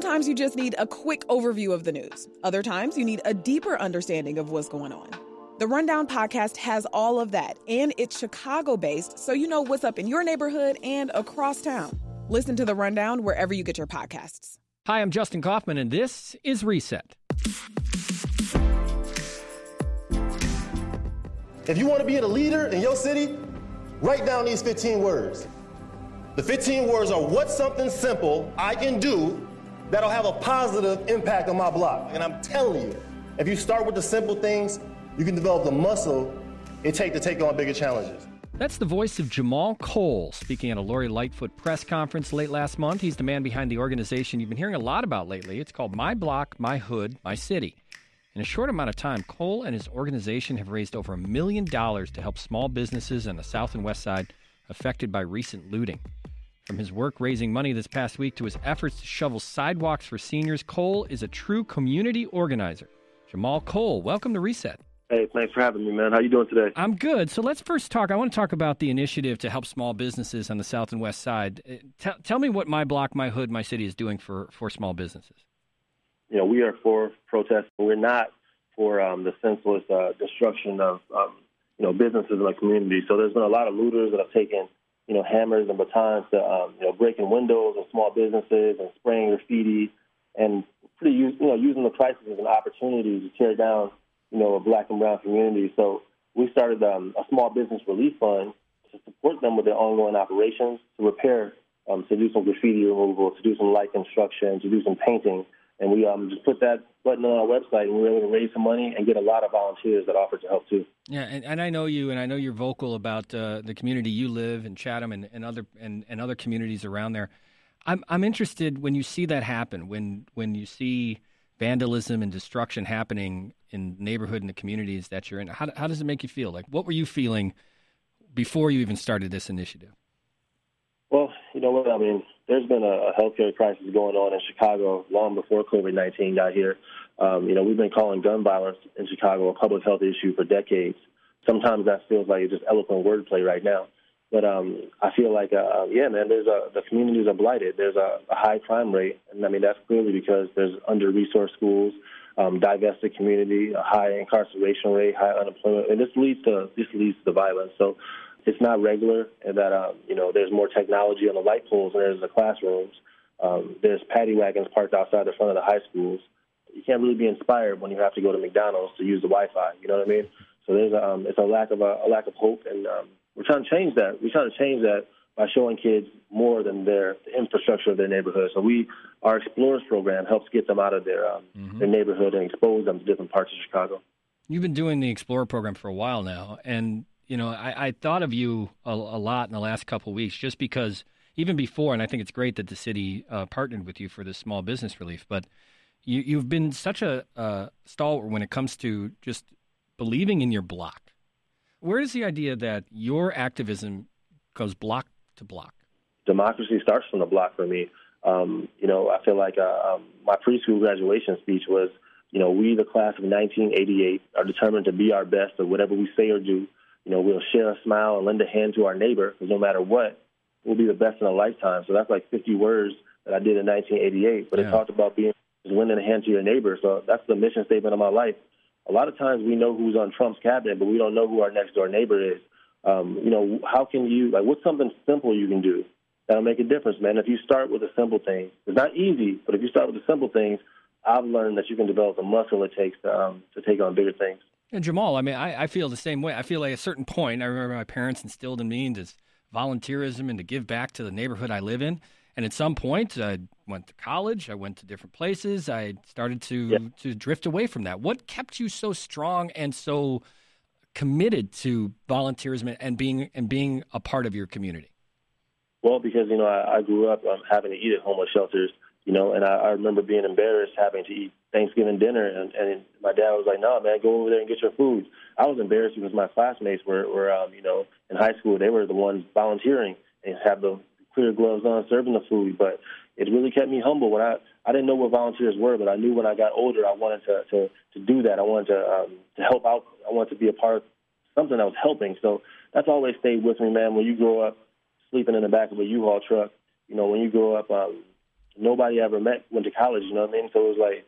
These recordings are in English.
Sometimes you just need a quick overview of the news. Other times you need a deeper understanding of what's going on. The Rundown podcast has all of that, and it's Chicago based, so you know what's up in your neighborhood and across town. Listen to The Rundown wherever you get your podcasts. Hi, I'm Justin Kaufmann, and this is Reset. If you want to be a leader in your city, write down these 15 words. The 15 words are what's something simple I can do that'll have a positive impact on my block. And I'm telling you, if you start with the simple things, you can develop the muscle it takes to take on bigger challenges. That's the voice of Jamal Cole speaking at a Lori Lightfoot press conference late last month. He's the man behind the organization you've been hearing a lot about lately. It's called My Block, My Hood, My City. In a short amount of time, Cole and his organization have raised over a million dollars to help small businesses on the South and West Side affected by recent looting. From his work raising money this past week to his efforts to shovel sidewalks for seniors, Cole is a true community organizer. Jamal Cole, welcome to Reset. Hey, thanks for having me, man. How you doing today? I'm good. So let's first talk. I want to talk about the initiative to help small businesses on the south and west side. Uh, tell, tell me what my block, my hood, my city is doing for for small businesses. You know, we are for protests. But we're not for um, the senseless uh, destruction of um, you know businesses in our community. So there's been a lot of looters that have taken you know, hammers and batons to, um, you know, breaking windows of small businesses and spraying graffiti and pretty, you know, using the crisis as an opportunity to tear down, you know, a black and brown community. So we started um, a small business relief fund to support them with their ongoing operations, to repair, um, to do some graffiti removal, to do some light construction, to do some painting. And we um, just put that button on our website, and we were able to raise some money and get a lot of volunteers that offered to help too. Yeah, and, and I know you, and I know you're vocal about uh, the community you live in Chatham and, and other and, and other communities around there. I'm I'm interested when you see that happen, when when you see vandalism and destruction happening in neighborhood and the communities that you're in. How how does it make you feel? Like, what were you feeling before you even started this initiative? Well, you know what I mean. There's been a, healthcare crisis going on in Chicago long before COVID-19 got here. Um, you know, we've been calling gun violence in Chicago a public health issue for decades. Sometimes that feels like it's just eloquent wordplay right now. But um, I feel like, uh, yeah, man, there's a, the communities are blighted. There's a, a high crime rate, and I mean that's clearly because there's under-resourced schools, um, divested community, a high incarceration rate, high unemployment, and this leads to this leads to violence. So it's not regular, and that um, you know there's more technology on the light poles than there's in the classrooms. Um, there's paddy wagons parked outside the front of the high schools. You can't really be inspired when you have to go to McDonald's to use the Wi-Fi. You know what I mean? So there's a, um, it's a lack of a, a lack of hope, and um, we're trying to change that. We're trying to change that by showing kids more than their the infrastructure of their neighborhood. So we, our Explorers program helps get them out of their um, mm-hmm. their neighborhood and expose them to different parts of Chicago. You've been doing the Explorer program for a while now, and you know, I, I thought of you a, a, lot in the last couple weeks just because even before, and I think it's great that the city uh, partnered with you for this small business relief, but you, you've been such a uh, stalwart when it comes to just believing in your block. Where is the idea that your activism goes block to block? Democracy starts from the block for me. Um, you know, I feel like uh, um, my preschool graduation speech was, you know, we, the class of 1988, are determined to be our best at whatever we say or do you know, we'll share a smile and lend a hand to our neighbor because no matter what, we'll be the best in a lifetime. So that's like 50 words that I did in 1988. But yeah. it talked about being just lending a hand to your neighbor. So that's the mission statement of my life. A lot of times we know who's on Trump's cabinet, but we don't know who our next door neighbor is. Um, you know, how can you like what's something simple you can do that'll make a difference, man? If you start with the simple things, it's not easy, but if you start with the simple things, I've learned that you can develop the muscle it takes to um, to take on bigger things. And Jamal, I mean, I, I feel the same way. I feel like at a certain point, I remember my parents instilled in me this volunteerism and to give back to the neighborhood I live in. And at some point, I went to college. I went to different places. I started to to drift away from that. What kept you so strong and so committed to volunteerism and being and being a part of your community? Well, because you know I, I grew up um, having to eat at homeless shelters, you know, and I, I remember being embarrassed having to eat Thanksgiving dinner, and, and my dad was like, "No, man, go over there and get your food." I was embarrassed because my classmates were, were um, you know, in high school, they were the ones volunteering and have the clear gloves on, serving the food. But it really kept me humble. When I I didn't know what volunteers were, but I knew when I got older, I wanted to to, to do that. I wanted to um, to help out. I wanted to be a part of something that was helping. So that's always stayed with me, man. When you grow up sleeping in the back of a U-Haul truck, you know, when you grow up, um, nobody ever met went to college. You know what I mean? So it was like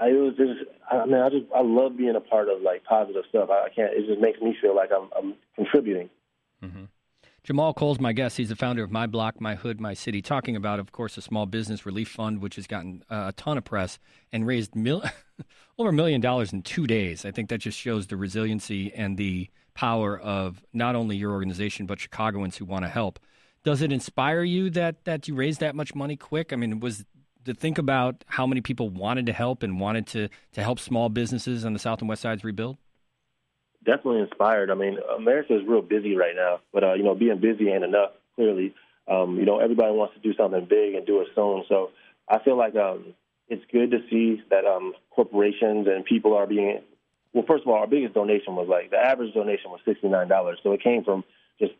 I it was just I mean I just I love being a part of like positive stuff. I, I can't. It just makes me feel like I'm I'm contributing. Mm-hmm. Jamal Cole's my guest. He's the founder of My Block, My Hood, My City, talking about, of course, a small business relief fund, which has gotten uh, a ton of press and raised mil- over a million dollars in two days. I think that just shows the resiliency and the power of not only your organization, but Chicagoans who want to help. Does it inspire you that, that you raised that much money quick? I mean, was to think about how many people wanted to help and wanted to, to help small businesses on the South and West Sides rebuild? definitely inspired. I mean, America is real busy right now, but uh, you know, being busy ain't enough. Clearly, um, you know, everybody wants to do something big and do it soon. So I feel like um, it's good to see that um, corporations and people are being. Well, first of all, our biggest donation was like the average donation was sixty nine dollars. So it came from just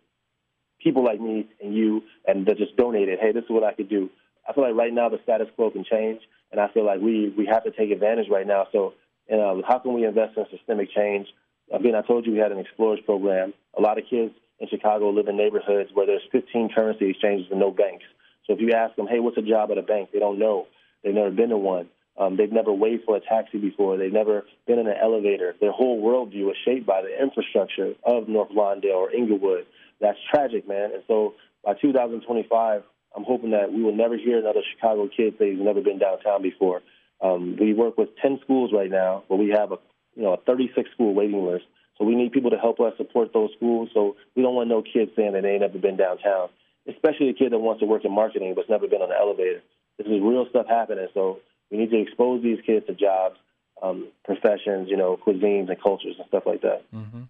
people like me and you, and that just donated. Hey, this is what I could do. I feel like right now the status quo can change, and I feel like we we have to take advantage right now. So, and, uh, how can we invest in systemic change? Again, I told you we had an Explorers program. A lot of kids in Chicago live in neighborhoods where there's 15 currency exchanges and no banks. So if you ask them, hey, what's a job at a bank? They don't know. They've never been to one. Um, they've never waited for a taxi before. They've never been in an elevator. Their whole worldview is shaped by the infrastructure of North Lawndale or Englewood. That's tragic, man. And so by 2025, I'm hoping that we will never hear another Chicago kid say he's never been downtown before. Um, we work with 10 schools right now, but we have a you know, a 36 school waiting list. So we need people to help us support those schools. So we don't want no kids saying that they ain't never been downtown, especially a kid that wants to work in marketing but's never been on an elevator. This is real stuff happening. So we need to expose these kids to jobs, um, professions, you know, cuisines and cultures and stuff like that. Mm-hmm.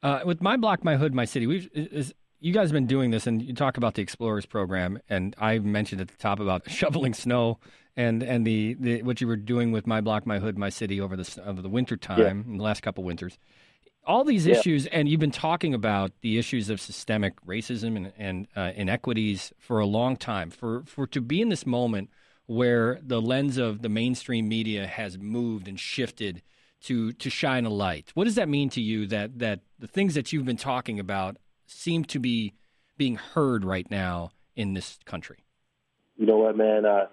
Uh, with my block, my hood, my city, we've is, you guys have been doing this, and you talk about the Explorers program, and I mentioned at the top about shoveling snow and and the, the what you were doing with my block, my hood, my city over the over the winter time, yeah. in the last couple winters. All these yeah. issues, and you've been talking about the issues of systemic racism and, and uh, inequities for a long time. For for to be in this moment where the lens of the mainstream media has moved and shifted to to shine a light. What does that mean to you that that the things that you've been talking about seem to be being heard right now in this country? You know what, man? Uh,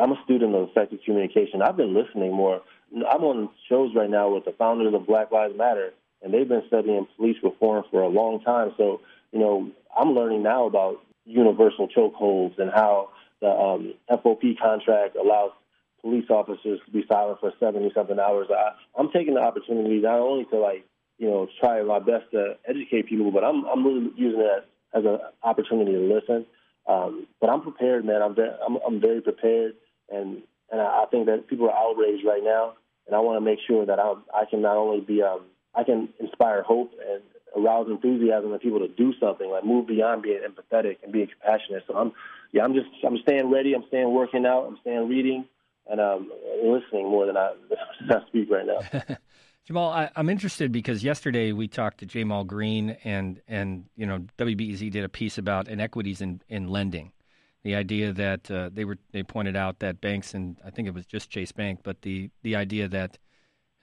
I'm a student of effective communication. I've been listening more. I'm on shows right now with the founders of Black Lives Matter, and they've been studying police reform for a long time. So, you know, I'm learning now about universal chokeholds and how the um, FOP contract allows police officers to be silent for 70 something hours. I, I'm taking the opportunity not only to like, you know, try my best to educate people, but I'm I'm really using it as an opportunity to listen. Um, but I'm prepared, man. I'm very, I'm, I'm very prepared and and I think that people are outraged right now, and I want to make sure that I'm I can not only be um I can inspire hope and arouse enthusiasm in people to do something, like move beyond being empathetic and being compassionate. So I'm yeah I'm just I'm staying ready. I'm staying working out. I'm staying reading and um listening more than I, than I speak right now. Jamal, I, am interested because yesterday we talked to Jamal Green and and you know WBEZ did a piece about inequities in, in lending the idea that uh, they were they pointed out that banks and I think it was just Chase Bank, but the the idea that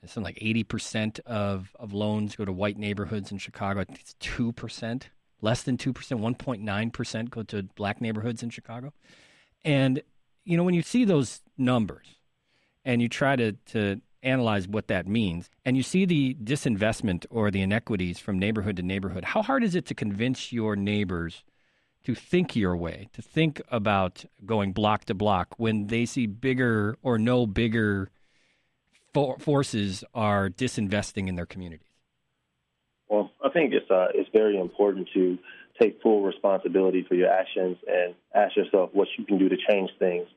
something like eighty percent of of loans go to white neighborhoods in Chicago. It's two percent, less than two percent, one point nine percent go to black neighborhoods in Chicago. And you know when you see those numbers and you try to to analyze what that means and you see the disinvestment or the inequities from neighborhood to neighborhood how hard is it to convince your neighbors to think your way, to think about going block to block when they see bigger or no bigger for- forces are disinvesting in their communities? Well, I think it's uh, it's very important to take full responsibility for your actions and ask yourself what you can do to change things.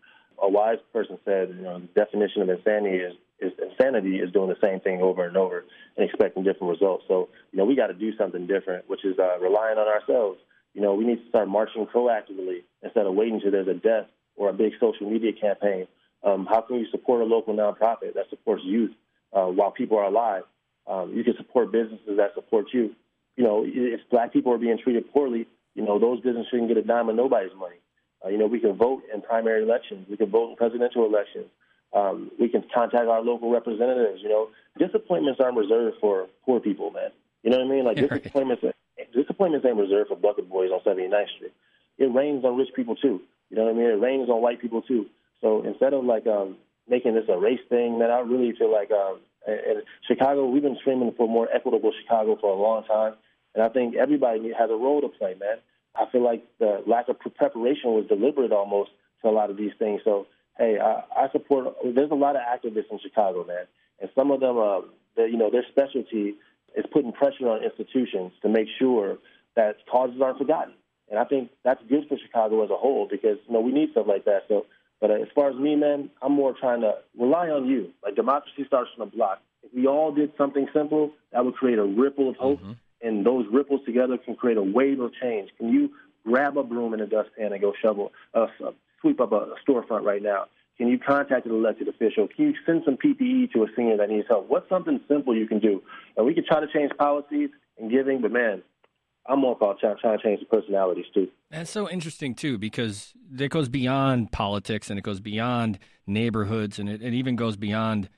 A wise person said, you know, the definition of insanity is, is insanity is doing the same thing over and over and expecting different results. So, you know, we got to do something different, which is uh, relying on ourselves you know, we need to start marching proactively instead of waiting until there's a death or a big social media campaign. Um, how can you support a local nonprofit that supports youth uh, while people are alive? Um, you can support businesses that support you. You know, if black people are being treated poorly, you know, those businesses shouldn't get a dime of nobody's money. Uh, you know, we can vote in primary elections. We can vote in presidential elections. Um, we can contact our local representatives. You know, disappointments aren't reserved for poor people, man. You know what I mean? Like disappointments, disappointments ain't reserved for bucket boys on 79th Street. It rains on rich people too. You know what I mean? It rains on white people too. So instead of like um, making this a race thing, man, I really feel like um, in Chicago, we've been screaming for more equitable Chicago for a long time, and I think everybody has a role to play, man. I feel like the lack of preparation was deliberate almost to a lot of these things. So, hey, I, I support. There's a lot of activists in Chicago, man, and some of them, uh, you know, their specialty is putting pressure on institutions to make sure that causes aren't forgotten. And I think that's good for Chicago as a whole because you know we need stuff like that. So, but uh, as far as me, man, I'm more trying to rely on you. Like democracy starts from the block. If we all did something simple, that would create a ripple of hope. Mm-hmm and those ripples together can create a wave of change. Can you grab a broom and a dustpan and go shovel, us uh, sweep up a, storefront right now? Can you contact an elected official? Can you send some PPE to a senior that needs help? What's something simple you can do? And we can try to change policies and giving, but man, I'm more about trying, trying to change the personalities too. That's so interesting too, because it goes beyond politics and it goes beyond neighborhoods and it, it even goes beyond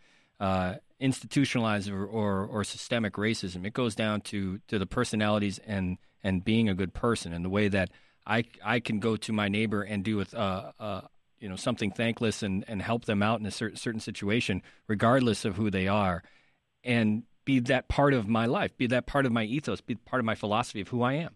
uh, institutionalized or, or, or systemic racism. It goes down to to the personalities and and being a good person and the way that I I can go to my neighbor and do with uh, uh you know something thankless and and help them out in a certain certain situation regardless of who they are and be that part of my life, be that part of my ethos, be part of my philosophy of who I am.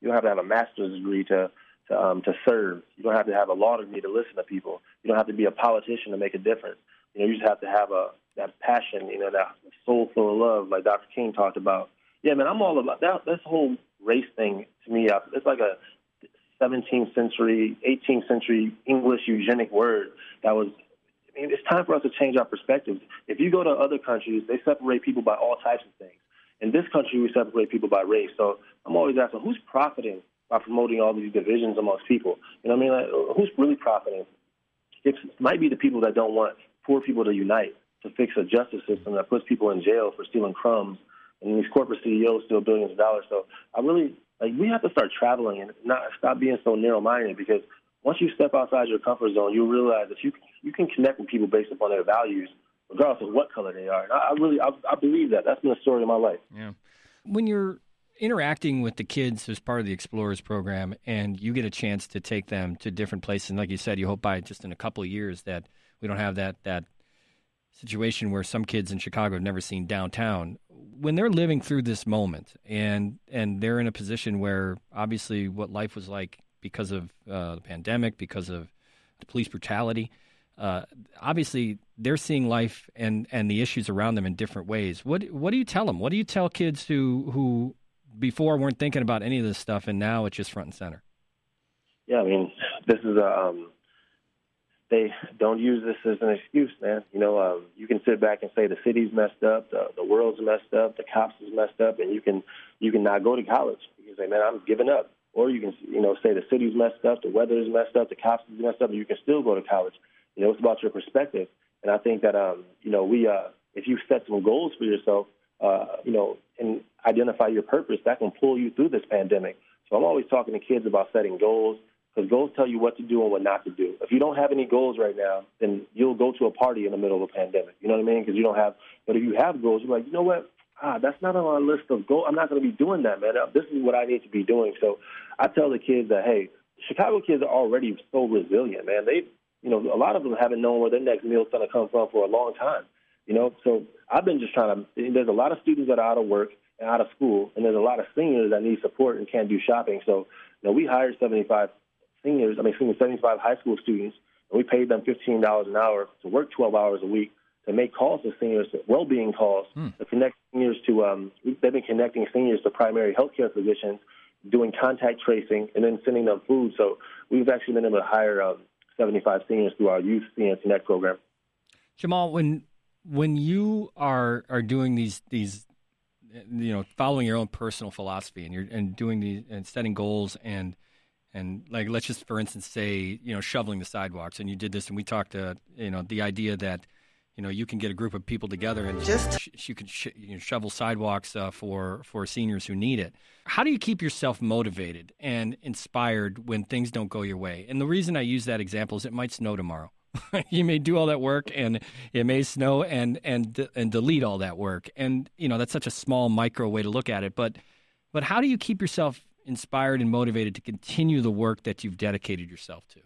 You don't have to have a master's degree to to, um, to serve. You don't have to have a law degree to listen to people. You don't have to be a politician to make a difference. You know, you just have to have a that passion, you know, that soul full of love, like Dr. King talked about. Yeah, man, I'm all about that. This whole race thing to me, uh, it's like a 17th century, 18th century English eugenic word that was. I mean, it's time for us to change our perspectives. If you go to other countries, they separate people by all types of things. In this country, we separate people by race. So I'm always asking, who's profiting by promoting all these divisions amongst people? You know what I mean? Like, who's really profiting? It might be the people that don't want poor people to unite to fix a justice system that puts people in jail for stealing crumbs, and these corporate CEOs steal billions of dollars. So I really like we have to start traveling and not stop being so narrow-minded because once you step outside your comfort zone, you realize that you you can connect with people based upon their values, regardless of what color they are. And I, I really I, I believe that. That's been the story of my life. Yeah. When you're interacting with the kids as part of the Explorers program, and you get a chance to take them to different places, and like you said, you hope by just in a couple of years that we don't have that that situation where some kids in Chicago have never seen downtown. When they're living through this moment and and they're in a position where obviously what life was like because of uh, the pandemic, because of the police brutality, uh, obviously they're seeing life and, and the issues around them in different ways. What what do you tell them? What do you tell kids who who before weren't thinking about any of this stuff and now it's just front and center? Yeah, I mean, this is a um, they don't use this as an excuse, man. You know, um, you can sit back and say the city's messed up, the, the world's messed up, the cops is messed up, and you can you can not go to college. You can say, man, I'm giving up. Or you can you know say the city's messed up, the weather is messed up, the cops is messed up, and you can still go to college. You know, it's about your perspective. And I think that um, you know we uh, if you set some goals for yourself, uh, you know, and identify your purpose, that can pull you through this pandemic. So I'm always talking to kids about setting goals because goals tell you what to do and what not to do. If you don't have any goals right now, then you'll go to a party in the middle of a pandemic. You know what I mean? Because you don't have. But if you have goals, you're like, you know what? Ah, that's not on my list of goals. I'm not going to be doing that, man. This is what I need to be doing. So I tell the kids that, hey, Chicago kids are already so resilient, man. They, you know, a lot of them haven't known where their next meal is going to come from for a long time. You know, so I've been just trying to. There's a lot of students that are out of work and out of school, and there's a lot of seniors that need support and can't do shopping. So, you know, we hired 75 seniors, I mean, 75 high school students, and we paid them $15 an hour to work 12 hours a week to make calls to seniors, well-being calls, hmm. to connect seniors to, um, they've been connecting seniors to primary health care physicians, doing contact tracing, and then sending them food. So we've actually been able to hire um, 75 seniors through our Youth Senior Connect program. Jamal, when when you are are doing these these you know following your own personal philosophy and you're and doing these and setting goals and and like let's just for instance say you know shoveling the sidewalks and you did this and we talked to you know the idea that you know you can get a group of people together and just sh- you can sh- you know, shovel sidewalks uh, for for seniors who need it. How do you keep yourself motivated and inspired when things don't go your way? And the reason i use that example is it might snow tomorrow. You may do all that work and it may snow and and and delete all that work. And you know that's such a small micro way to look at it but but how do you keep yourself inspired and motivated to continue the work that you've dedicated yourself to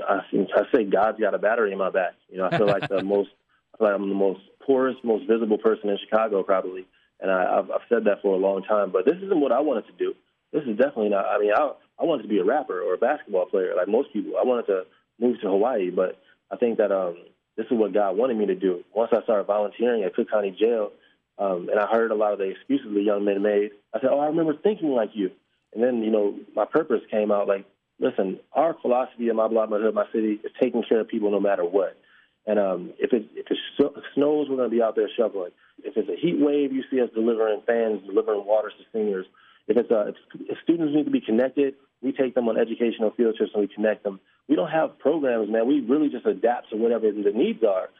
I, I say God's got a battery in my back. You know, I feel like the most, I feel like I'm the most poorest, most visible person in Chicago probably, and I, I've, I've said that for a long time. But this isn't what I wanted to do. This is definitely not. I mean, I I wanted to be a rapper or a basketball player like most people. I wanted to move to Hawaii, but I think that um, this is what God wanted me to do. Once I started volunteering at Cook County Jail, um, and I heard a lot of the excuses the young men made, I said, "Oh, I remember thinking like you." And then, you know, my purpose came out like listen, our philosophy in my block, my hood, my city is taking care of people no matter what. And um, if it if it snows, we're going to be out there shoveling. If it's a heat wave, you see us delivering fans, delivering waters to seniors. If it's a, if, if students need to be connected, we take them on educational field trips and we connect them. We don't have programs, man. We really just adapt to whatever the needs are.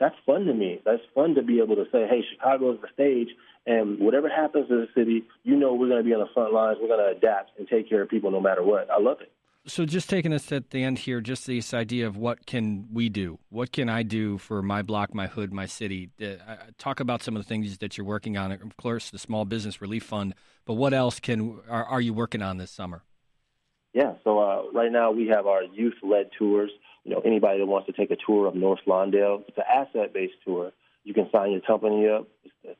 That's fun to me. That's fun to be able to say, hey, Chicago is the stage, and whatever happens to the city, you know we're going to be on the front lines. We're going to adapt and take care of people no matter what. I love it so just taking us at the end here, just this idea of what can we do? What can I do for my block, my hood, my city? Uh, talk about some of the things that you're working on. Of course, the Small Business Relief Fund, but what else can are, are you working on this summer? Yeah, so uh, right now we have our youth-led tours. You know, anybody that wants to take a tour of North Lawndale, it's an asset-based tour. You can sign your company up,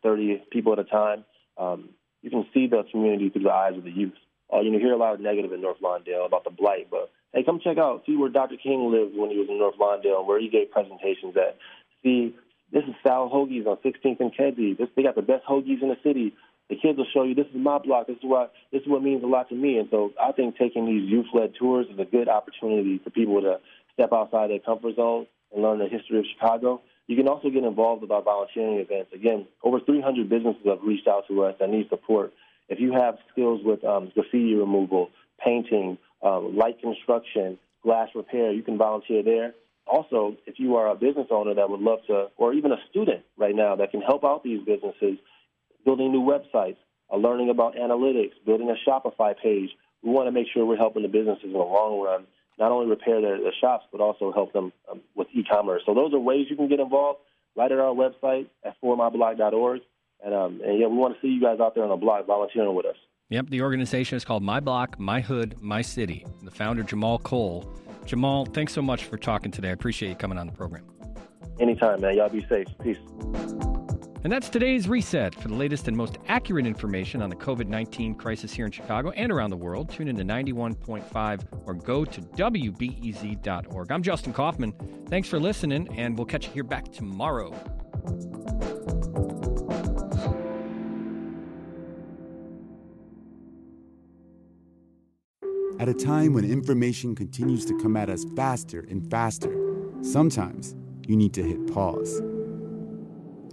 30 people at a time. Um, you can see the community through the eyes of the youth. Uh, you know, hear a lot of negative in North Lawndale about the blight, but hey, come check out, see where Dr. King lived when he was in North Lawndale, where he gave presentations at. See, this is Sal Hoagies on 16th and Kedzie. This, they got the best hoagies in the city. The kids will show you this is my block. This is what this is what means a lot to me. And so I think taking these youth-led tours is a good opportunity for people to step outside their comfort zone and learn the history of Chicago. You can also get involved with our volunteering events. Again, over 300 businesses have reached out to us that need support if you have skills with um, graffiti removal, painting, um, light construction, glass repair, you can volunteer there. Also, if you are a business owner that would love to, or even a student right now that can help out these businesses, building new websites, uh, learning about analytics, building a Shopify page, we want to make sure we're helping the businesses in the long run not only repair their, their shops, but also help them um, with e-commerce. So those are ways you can get involved. Right at our website at formyblock.org. And, um, and yeah, we want to see you guys out there on the block volunteering with us. Yep, the organization is called My Block, My Hood, My City. The founder, Jamal Cole. Jamal, thanks so much for talking today. I appreciate you coming on the program. Anytime, man. Y'all be safe. Peace. And that's today's reset. For the latest and most accurate information on the COVID 19 crisis here in Chicago and around the world, tune in to 91.5 or go to WBEZ.org. I'm Justin Kaufmann. Thanks for listening, and we'll catch you here back tomorrow. At a time when information continues to come at us faster and faster, sometimes you need to hit pause